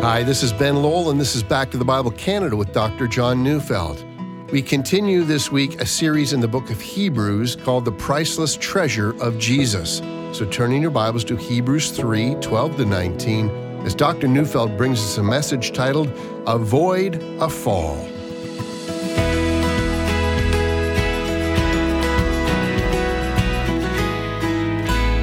Hi, this is Ben Lowell, and this is Back to the Bible Canada with Dr. John Neufeld. We continue this week a series in the book of Hebrews called The Priceless Treasure of Jesus. So turn in your Bibles to Hebrews 3 12 to 19 as Dr. Neufeld brings us a message titled Avoid a Fall.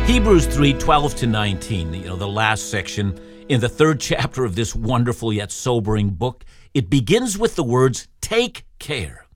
Hebrews 3 12 to 19, you know, the last section in the third chapter of this wonderful yet sobering book. It begins with the words, Take care.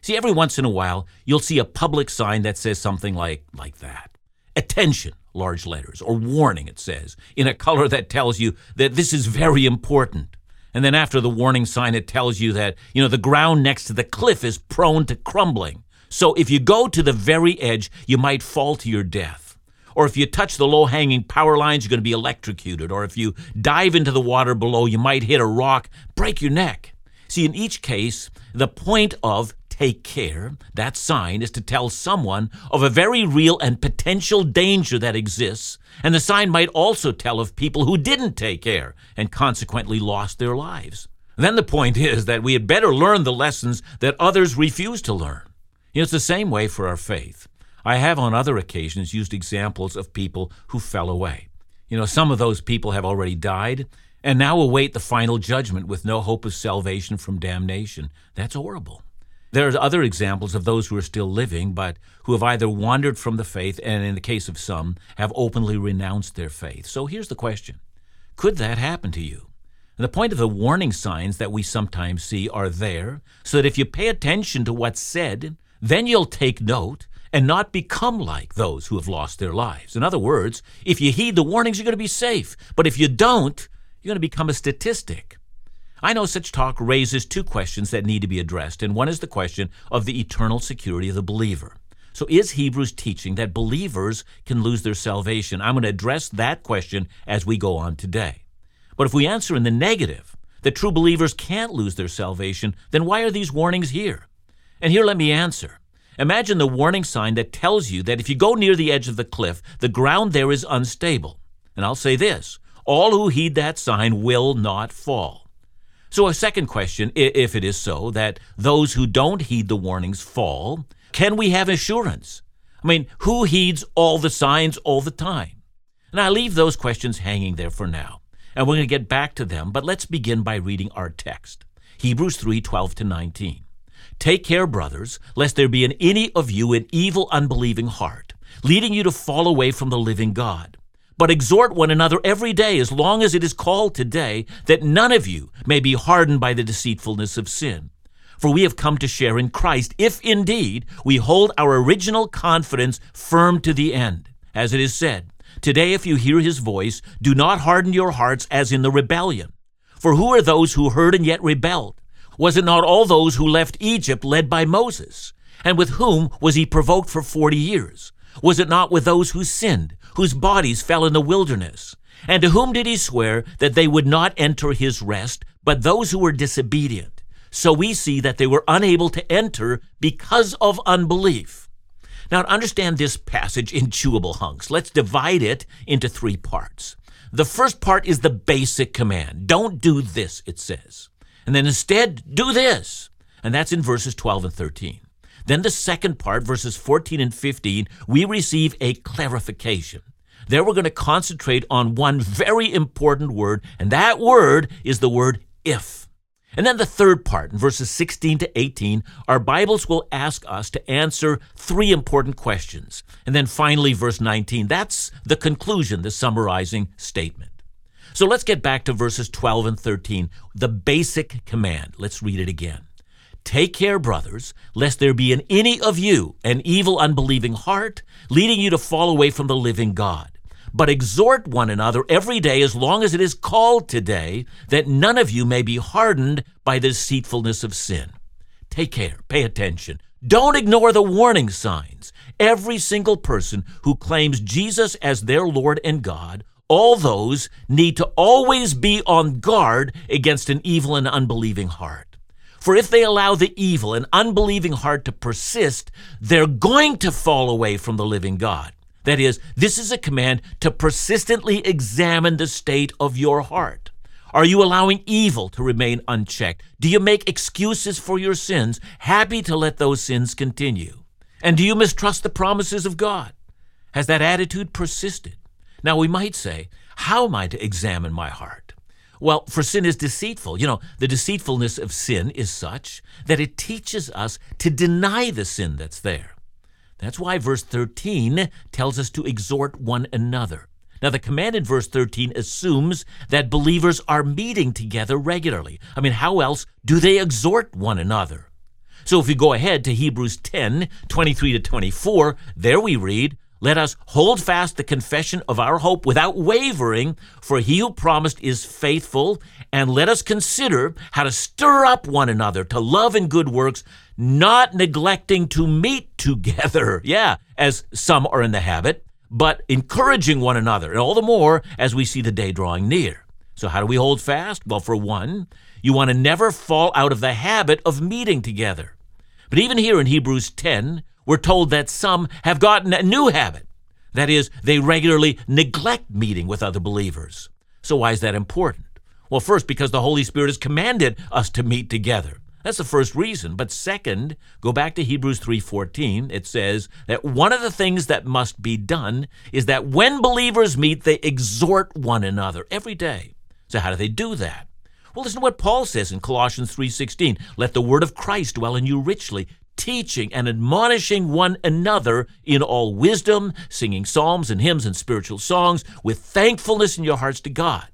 See, every once in a while, you'll see a public sign that says something like, like that. Attention, large letters, or warning, it says, in a color that tells you that this is very important. And then after the warning sign, it tells you that, you know, the ground next to the cliff is prone to crumbling. So if you go to the very edge, you might fall to your death. Or if you touch the low hanging power lines, you're going to be electrocuted. Or if you dive into the water below, you might hit a rock, break your neck. See, in each case, the point of take care, that sign, is to tell someone of a very real and potential danger that exists. And the sign might also tell of people who didn't take care and consequently lost their lives. Then the point is that we had better learn the lessons that others refuse to learn. You know, it's the same way for our faith. I have on other occasions used examples of people who fell away. You know, some of those people have already died and now await the final judgment with no hope of salvation from damnation. That's horrible. There are other examples of those who are still living, but who have either wandered from the faith and, in the case of some, have openly renounced their faith. So here's the question Could that happen to you? And the point of the warning signs that we sometimes see are there so that if you pay attention to what's said, then you'll take note and not become like those who have lost their lives. In other words, if you heed the warnings, you're going to be safe. But if you don't, you're going to become a statistic. I know such talk raises two questions that need to be addressed, and one is the question of the eternal security of the believer. So, is Hebrews teaching that believers can lose their salvation? I'm going to address that question as we go on today. But if we answer in the negative, that true believers can't lose their salvation, then why are these warnings here? And here let me answer. Imagine the warning sign that tells you that if you go near the edge of the cliff, the ground there is unstable. And I'll say this all who heed that sign will not fall. So, a second question if it is so that those who don't heed the warnings fall, can we have assurance? I mean, who heeds all the signs all the time? And I leave those questions hanging there for now. And we're going to get back to them, but let's begin by reading our text Hebrews 3 12 to 19. Take care, brothers, lest there be in any of you an evil, unbelieving heart, leading you to fall away from the living God. But exhort one another every day, as long as it is called today, that none of you may be hardened by the deceitfulness of sin. For we have come to share in Christ, if indeed we hold our original confidence firm to the end. As it is said, Today, if you hear his voice, do not harden your hearts as in the rebellion. For who are those who heard and yet rebelled? Was it not all those who left Egypt led by Moses? And with whom was he provoked for forty years? Was it not with those who sinned, whose bodies fell in the wilderness? And to whom did he swear that they would not enter his rest, but those who were disobedient? So we see that they were unable to enter because of unbelief. Now, to understand this passage in chewable hunks, let's divide it into three parts. The first part is the basic command. Don't do this, it says. And then instead, do this. And that's in verses 12 and 13. Then the second part, verses 14 and 15, we receive a clarification. There we're going to concentrate on one very important word, and that word is the word if. And then the third part, in verses 16 to 18, our Bibles will ask us to answer three important questions. And then finally, verse 19, that's the conclusion, the summarizing statement. So let's get back to verses 12 and 13, the basic command. Let's read it again. Take care, brothers, lest there be in any of you an evil, unbelieving heart, leading you to fall away from the living God. But exhort one another every day, as long as it is called today, that none of you may be hardened by the deceitfulness of sin. Take care, pay attention. Don't ignore the warning signs. Every single person who claims Jesus as their Lord and God all those need to always be on guard against an evil and unbelieving heart. For if they allow the evil and unbelieving heart to persist, they're going to fall away from the living God. That is, this is a command to persistently examine the state of your heart. Are you allowing evil to remain unchecked? Do you make excuses for your sins, happy to let those sins continue? And do you mistrust the promises of God? Has that attitude persisted? Now, we might say, How am I to examine my heart? Well, for sin is deceitful. You know, the deceitfulness of sin is such that it teaches us to deny the sin that's there. That's why verse 13 tells us to exhort one another. Now, the command in verse 13 assumes that believers are meeting together regularly. I mean, how else do they exhort one another? So if we go ahead to Hebrews 10 23 to 24, there we read, let us hold fast the confession of our hope without wavering, for he who promised is faithful. And let us consider how to stir up one another to love and good works, not neglecting to meet together. Yeah, as some are in the habit, but encouraging one another, and all the more as we see the day drawing near. So, how do we hold fast? Well, for one, you want to never fall out of the habit of meeting together. But even here in Hebrews 10, we're told that some have gotten a new habit. That is, they regularly neglect meeting with other believers. So, why is that important? Well, first, because the Holy Spirit has commanded us to meet together. That's the first reason. But second, go back to Hebrews 3:14. It says that one of the things that must be done is that when believers meet, they exhort one another every day. So how do they do that? Well, listen to what Paul says in Colossians 3:16. Let the word of Christ dwell in you richly, teaching and admonishing one another in all wisdom, singing psalms and hymns and spiritual songs with thankfulness in your hearts to God.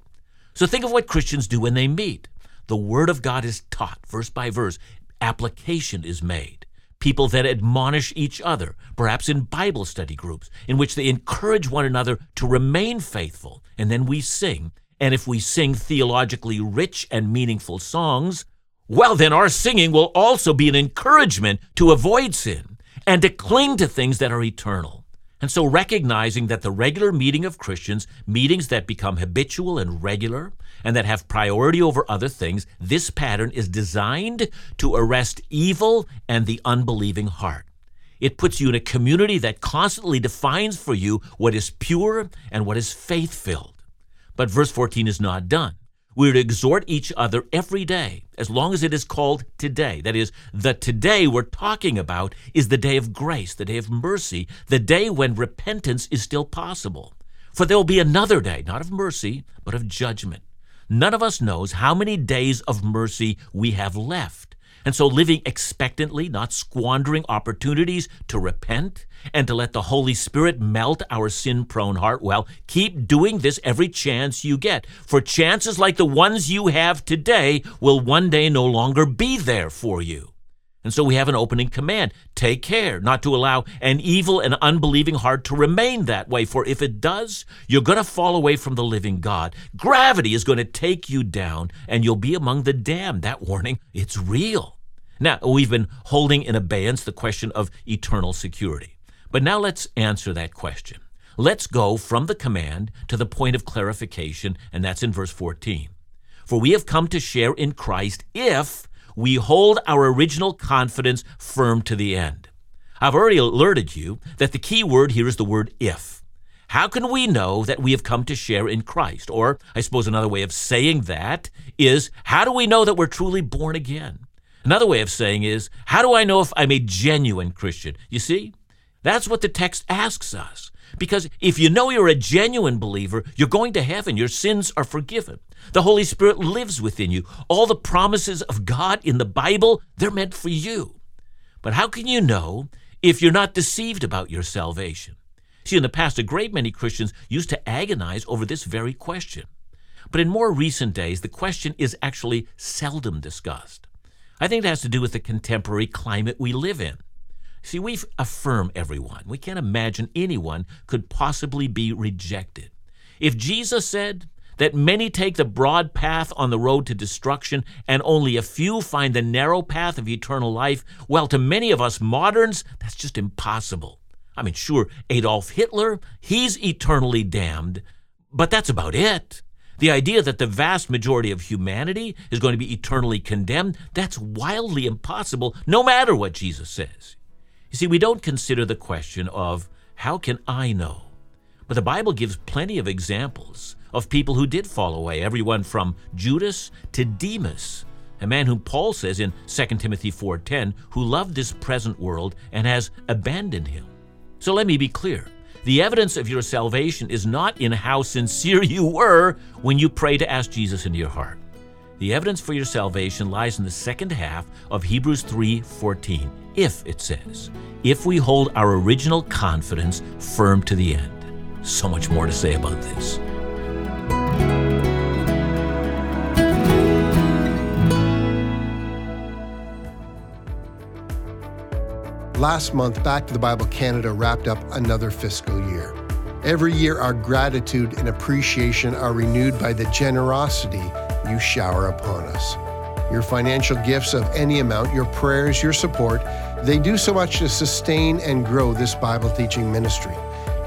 So think of what Christians do when they meet. The Word of God is taught verse by verse, application is made. People then admonish each other, perhaps in Bible study groups, in which they encourage one another to remain faithful. And then we sing. And if we sing theologically rich and meaningful songs, well, then our singing will also be an encouragement to avoid sin and to cling to things that are eternal. And so, recognizing that the regular meeting of Christians, meetings that become habitual and regular, and that have priority over other things, this pattern is designed to arrest evil and the unbelieving heart. It puts you in a community that constantly defines for you what is pure and what is faith filled. But verse 14 is not done. We're to exhort each other every day, as long as it is called today. That is, the today we're talking about is the day of grace, the day of mercy, the day when repentance is still possible. For there will be another day, not of mercy, but of judgment. None of us knows how many days of mercy we have left. And so, living expectantly, not squandering opportunities to repent and to let the Holy Spirit melt our sin prone heart, well, keep doing this every chance you get. For chances like the ones you have today will one day no longer be there for you. And so we have an opening command take care not to allow an evil and unbelieving heart to remain that way, for if it does, you're going to fall away from the living God. Gravity is going to take you down, and you'll be among the damned. That warning, it's real. Now, we've been holding in abeyance the question of eternal security. But now let's answer that question. Let's go from the command to the point of clarification, and that's in verse 14. For we have come to share in Christ if we hold our original confidence firm to the end. I've already alerted you that the key word here is the word if. How can we know that we have come to share in Christ? Or, I suppose another way of saying that is, how do we know that we're truly born again? Another way of saying is, how do I know if I'm a genuine Christian? You see, that's what the text asks us. Because if you know you're a genuine believer, you're going to heaven. Your sins are forgiven. The Holy Spirit lives within you. All the promises of God in the Bible, they're meant for you. But how can you know if you're not deceived about your salvation? See, in the past, a great many Christians used to agonize over this very question. But in more recent days, the question is actually seldom discussed. I think it has to do with the contemporary climate we live in. See, we affirm everyone. We can't imagine anyone could possibly be rejected. If Jesus said that many take the broad path on the road to destruction and only a few find the narrow path of eternal life, well, to many of us moderns, that's just impossible. I mean, sure, Adolf Hitler, he's eternally damned, but that's about it. The idea that the vast majority of humanity is going to be eternally condemned, that's wildly impossible, no matter what Jesus says. You see, we don't consider the question of how can I know? But the Bible gives plenty of examples of people who did fall away, everyone from Judas to Demas, a man whom Paul says in 2 Timothy 4:10, who loved this present world and has abandoned him. So let me be clear. The evidence of your salvation is not in how sincere you were when you pray to ask Jesus into your heart. The evidence for your salvation lies in the second half of Hebrews 3:14. If it says, if we hold our original confidence firm to the end. So much more to say about this. Last month, Back to the Bible Canada wrapped up another fiscal year. Every year, our gratitude and appreciation are renewed by the generosity you shower upon us. Your financial gifts of any amount, your prayers, your support, they do so much to sustain and grow this Bible teaching ministry.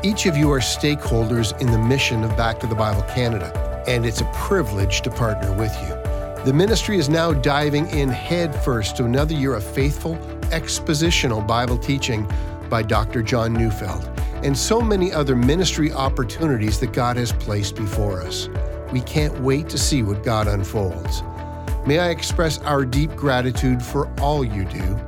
Each of you are stakeholders in the mission of Back to the Bible Canada, and it's a privilege to partner with you. The ministry is now diving in headfirst to another year of faithful, expositional Bible teaching by Dr. John Neufeld, and so many other ministry opportunities that God has placed before us. We can't wait to see what God unfolds. May I express our deep gratitude for all you do.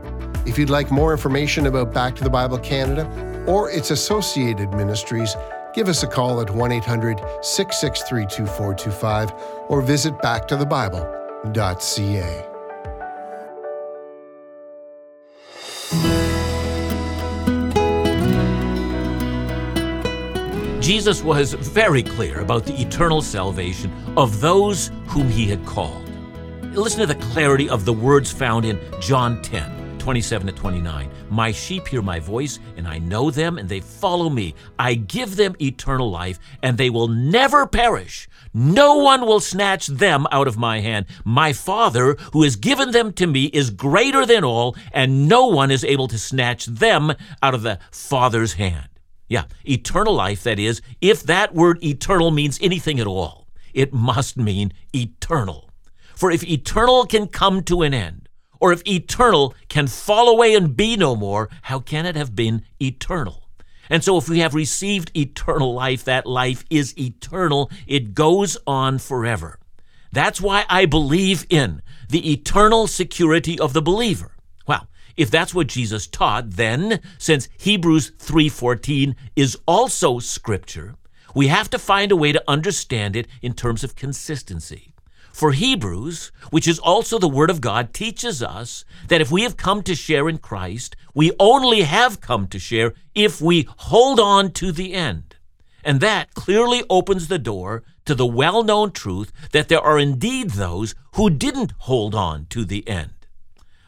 If you'd like more information about Back to the Bible Canada or its associated ministries, give us a call at 1 800 663 2425 or visit backtothebible.ca. Jesus was very clear about the eternal salvation of those whom he had called. Listen to the clarity of the words found in John 10, 27 to 29. My sheep hear my voice, and I know them, and they follow me. I give them eternal life, and they will never perish. No one will snatch them out of my hand. My Father, who has given them to me, is greater than all, and no one is able to snatch them out of the Father's hand. Yeah, eternal life, that is, if that word eternal means anything at all, it must mean eternal. For if eternal can come to an end, or if eternal can fall away and be no more, how can it have been eternal? And so, if we have received eternal life, that life is eternal. It goes on forever. That's why I believe in the eternal security of the believer. If that's what Jesus taught, then since Hebrews 3:14 is also scripture, we have to find a way to understand it in terms of consistency. For Hebrews, which is also the Word of God, teaches us that if we have come to share in Christ, we only have come to share if we hold on to the end. And that clearly opens the door to the well known truth that there are indeed those who didn't hold on to the end.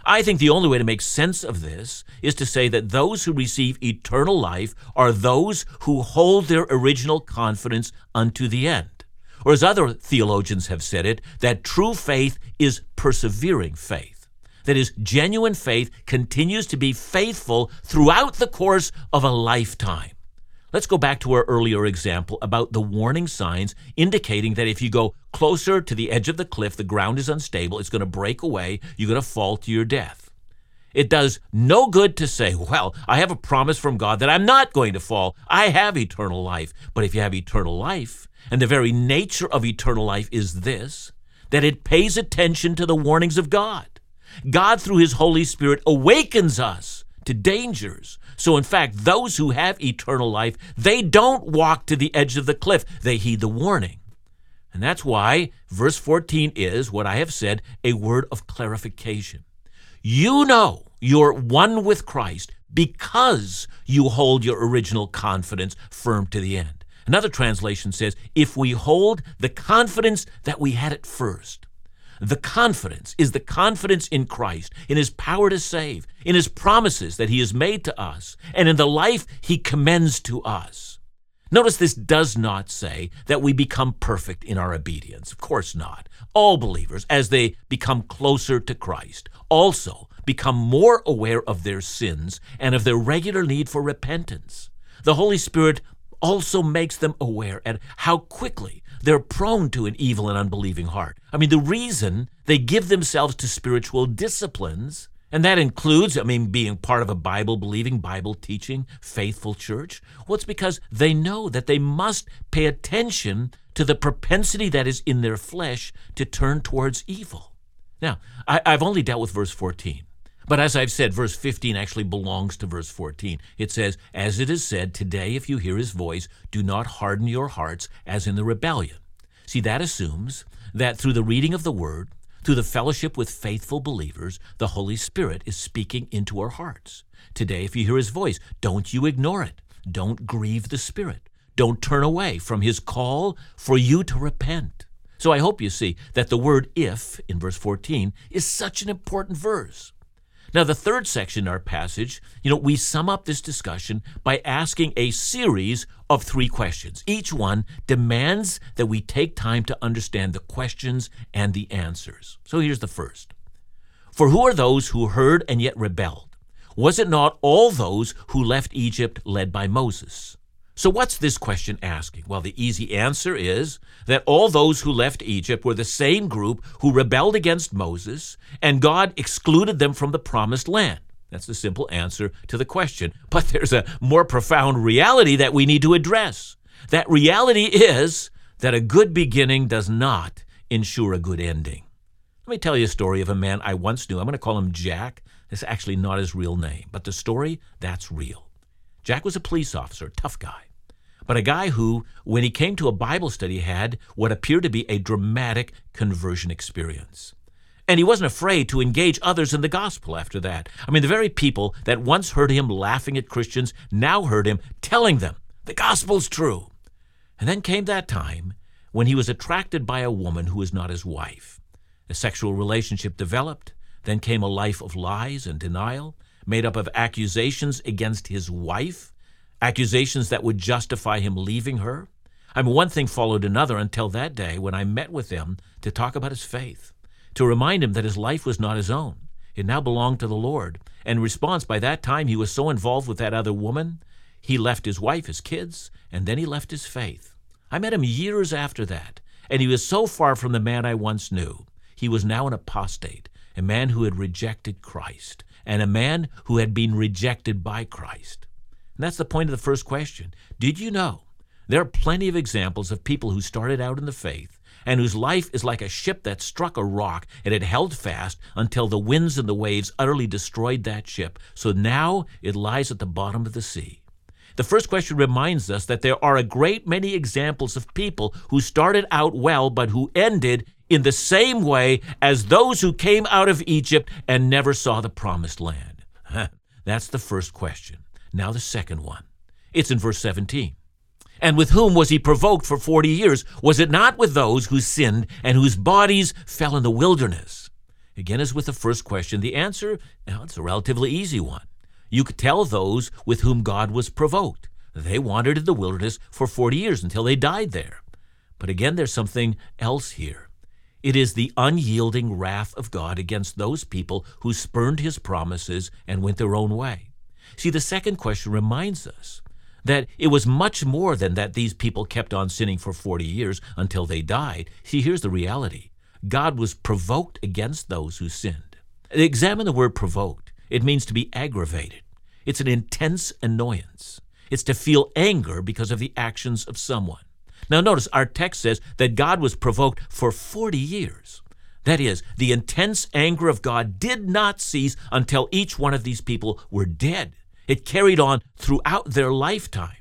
I think the only way to make sense of this is to say that those who receive eternal life are those who hold their original confidence unto the end. Or as other theologians have said it, that true faith is persevering faith. That is, genuine faith continues to be faithful throughout the course of a lifetime. Let's go back to our earlier example about the warning signs indicating that if you go closer to the edge of the cliff, the ground is unstable, it's going to break away, you're going to fall to your death. It does no good to say, well, I have a promise from God that I'm not going to fall. I have eternal life. But if you have eternal life, and the very nature of eternal life is this, that it pays attention to the warnings of God. God, through His Holy Spirit, awakens us to dangers so, in fact, those who have eternal life, they don't walk to the edge of the cliff, they heed the warning. And that's why verse 14 is what I have said a word of clarification. You know you're one with Christ because you hold your original confidence firm to the end. Another translation says, if we hold the confidence that we had at first. The confidence is the confidence in Christ, in his power to save, in his promises that he has made to us, and in the life he commends to us. Notice this does not say that we become perfect in our obedience. Of course not. All believers, as they become closer to Christ, also become more aware of their sins and of their regular need for repentance. The Holy Spirit also makes them aware at how quickly they're prone to an evil and unbelieving heart. I mean, the reason they give themselves to spiritual disciplines, and that includes, I mean, being part of a Bible believing, Bible teaching, faithful church, well, it's because they know that they must pay attention to the propensity that is in their flesh to turn towards evil. Now, I, have only dealt with verse 14. But as I've said, verse 15 actually belongs to verse 14. It says, As it is said, today if you hear his voice, do not harden your hearts as in the rebellion. See, that assumes that through the reading of the word, through the fellowship with faithful believers, the Holy Spirit is speaking into our hearts. Today, if you hear his voice, don't you ignore it. Don't grieve the Spirit. Don't turn away from his call for you to repent. So I hope you see that the word if in verse 14 is such an important verse. Now, the third section in our passage, you know, we sum up this discussion by asking a series of three questions. Each one demands that we take time to understand the questions and the answers. So here's the first For who are those who heard and yet rebelled? Was it not all those who left Egypt led by Moses? So, what's this question asking? Well, the easy answer is that all those who left Egypt were the same group who rebelled against Moses, and God excluded them from the promised land. That's the simple answer to the question. But there's a more profound reality that we need to address. That reality is that a good beginning does not ensure a good ending. Let me tell you a story of a man I once knew. I'm going to call him Jack. It's actually not his real name, but the story, that's real. Jack was a police officer, a tough guy, but a guy who, when he came to a Bible study, had what appeared to be a dramatic conversion experience. And he wasn't afraid to engage others in the gospel after that. I mean, the very people that once heard him laughing at Christians now heard him telling them the gospel's true. And then came that time when he was attracted by a woman who was not his wife. A sexual relationship developed. Then came a life of lies and denial made up of accusations against his wife, accusations that would justify him leaving her. I mean, one thing followed another until that day when I met with him to talk about his faith, to remind him that his life was not his own. It now belonged to the Lord. And in response, by that time, he was so involved with that other woman, he left his wife, his kids, and then he left his faith. I met him years after that, and he was so far from the man I once knew. He was now an apostate, a man who had rejected Christ and a man who had been rejected by Christ. And that's the point of the first question. Did you know there are plenty of examples of people who started out in the faith and whose life is like a ship that struck a rock and it held fast until the winds and the waves utterly destroyed that ship. So now it lies at the bottom of the sea. The first question reminds us that there are a great many examples of people who started out well but who ended in the same way as those who came out of Egypt and never saw the promised land? That's the first question. Now, the second one. It's in verse 17. And with whom was he provoked for forty years? Was it not with those who sinned and whose bodies fell in the wilderness? Again, as with the first question, the answer, well, it's a relatively easy one. You could tell those with whom God was provoked. They wandered in the wilderness for 40 years until they died there. But again, there's something else here. It is the unyielding wrath of God against those people who spurned his promises and went their own way. See, the second question reminds us that it was much more than that these people kept on sinning for 40 years until they died. See, here's the reality God was provoked against those who sinned. Examine the word provoked. It means to be aggravated, it's an intense annoyance. It's to feel anger because of the actions of someone. Now, notice our text says that God was provoked for 40 years. That is, the intense anger of God did not cease until each one of these people were dead. It carried on throughout their lifetime.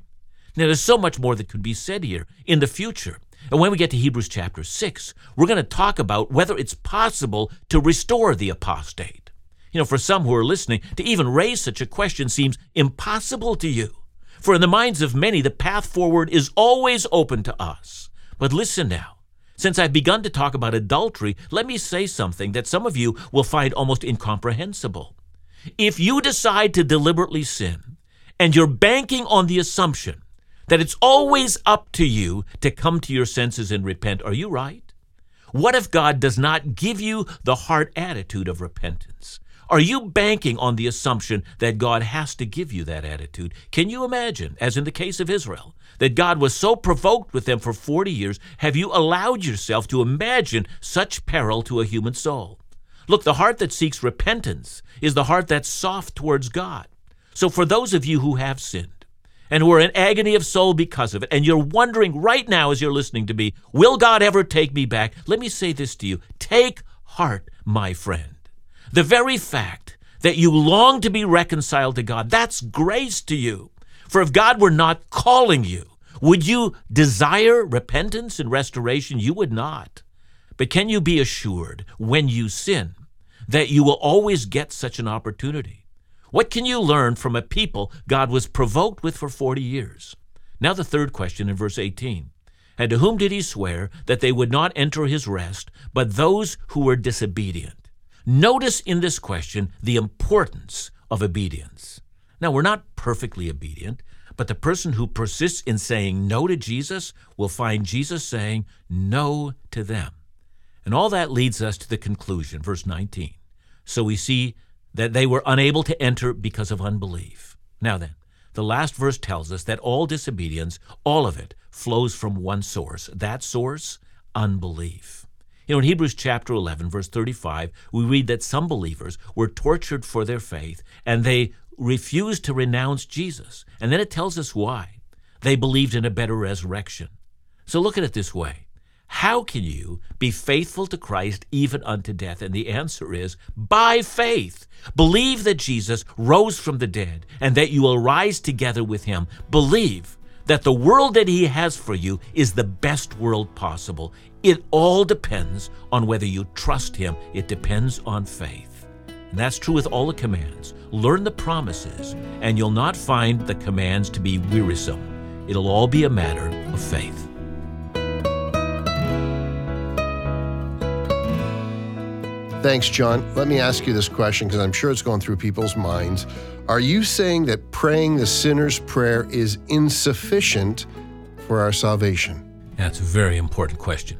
Now, there's so much more that could be said here in the future. And when we get to Hebrews chapter 6, we're going to talk about whether it's possible to restore the apostate. You know, for some who are listening, to even raise such a question seems impossible to you. For in the minds of many, the path forward is always open to us. But listen now. Since I've begun to talk about adultery, let me say something that some of you will find almost incomprehensible. If you decide to deliberately sin, and you're banking on the assumption that it's always up to you to come to your senses and repent, are you right? What if God does not give you the heart attitude of repentance? Are you banking on the assumption that God has to give you that attitude? Can you imagine, as in the case of Israel, that God was so provoked with them for 40 years? Have you allowed yourself to imagine such peril to a human soul? Look, the heart that seeks repentance is the heart that's soft towards God. So, for those of you who have sinned, and who are in agony of soul because of it, and you're wondering right now as you're listening to me, will God ever take me back? Let me say this to you take heart, my friend. The very fact that you long to be reconciled to God, that's grace to you. For if God were not calling you, would you desire repentance and restoration? You would not. But can you be assured when you sin that you will always get such an opportunity? What can you learn from a people God was provoked with for 40 years? Now, the third question in verse 18. And to whom did he swear that they would not enter his rest, but those who were disobedient? Notice in this question the importance of obedience. Now, we're not perfectly obedient, but the person who persists in saying no to Jesus will find Jesus saying no to them. And all that leads us to the conclusion, verse 19. So we see that they were unable to enter because of unbelief. Now then, the last verse tells us that all disobedience, all of it, flows from one source. That source, unbelief. You know, in Hebrews chapter 11, verse 35, we read that some believers were tortured for their faith and they refused to renounce Jesus. And then it tells us why. They believed in a better resurrection. So look at it this way How can you be faithful to Christ even unto death? And the answer is by faith. Believe that Jesus rose from the dead and that you will rise together with him. Believe that the world that he has for you is the best world possible. It all depends on whether you trust him, it depends on faith. And that's true with all the commands. Learn the promises, and you'll not find the commands to be wearisome. It'll all be a matter of faith. Thanks, John. Let me ask you this question because I'm sure it's going through people's minds. Are you saying that praying the sinner's prayer is insufficient for our salvation? That's a very important question.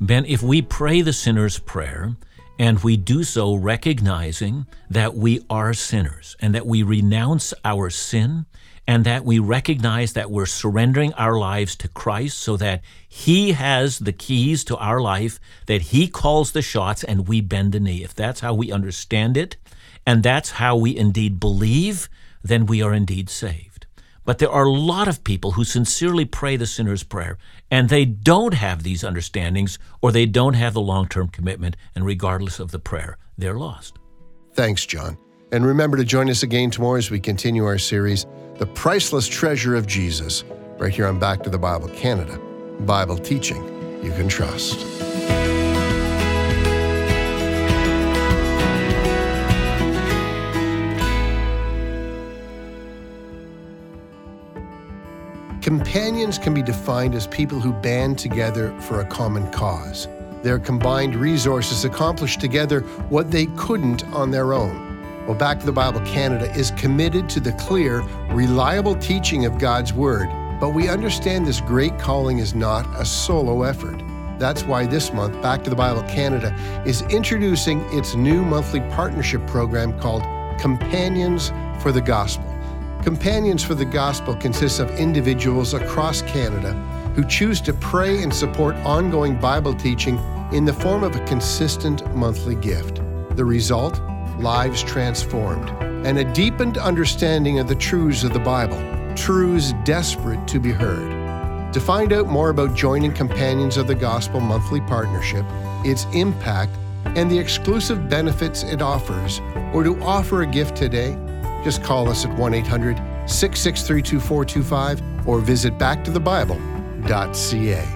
Ben, if we pray the sinner's prayer, and we do so recognizing that we are sinners and that we renounce our sin and that we recognize that we're surrendering our lives to Christ so that He has the keys to our life, that He calls the shots, and we bend the knee. If that's how we understand it, and that's how we indeed believe, then we are indeed saved. But there are a lot of people who sincerely pray the sinner's prayer, and they don't have these understandings or they don't have the long term commitment, and regardless of the prayer, they're lost. Thanks, John. And remember to join us again tomorrow as we continue our series, The Priceless Treasure of Jesus, right here on Back to the Bible Canada. Bible teaching you can trust. Companions can be defined as people who band together for a common cause. Their combined resources accomplish together what they couldn't on their own. Well, Back to the Bible Canada is committed to the clear, reliable teaching of God's Word, but we understand this great calling is not a solo effort. That's why this month, Back to the Bible Canada is introducing its new monthly partnership program called Companions for the Gospel. Companions for the Gospel consists of individuals across Canada who choose to pray and support ongoing Bible teaching in the form of a consistent monthly gift. The result? Lives transformed and a deepened understanding of the truths of the Bible, truths desperate to be heard. To find out more about joining Companions of the Gospel monthly partnership, its impact, and the exclusive benefits it offers, or to offer a gift today, just call us at 1 800 663 2425 or visit backtothebible.ca.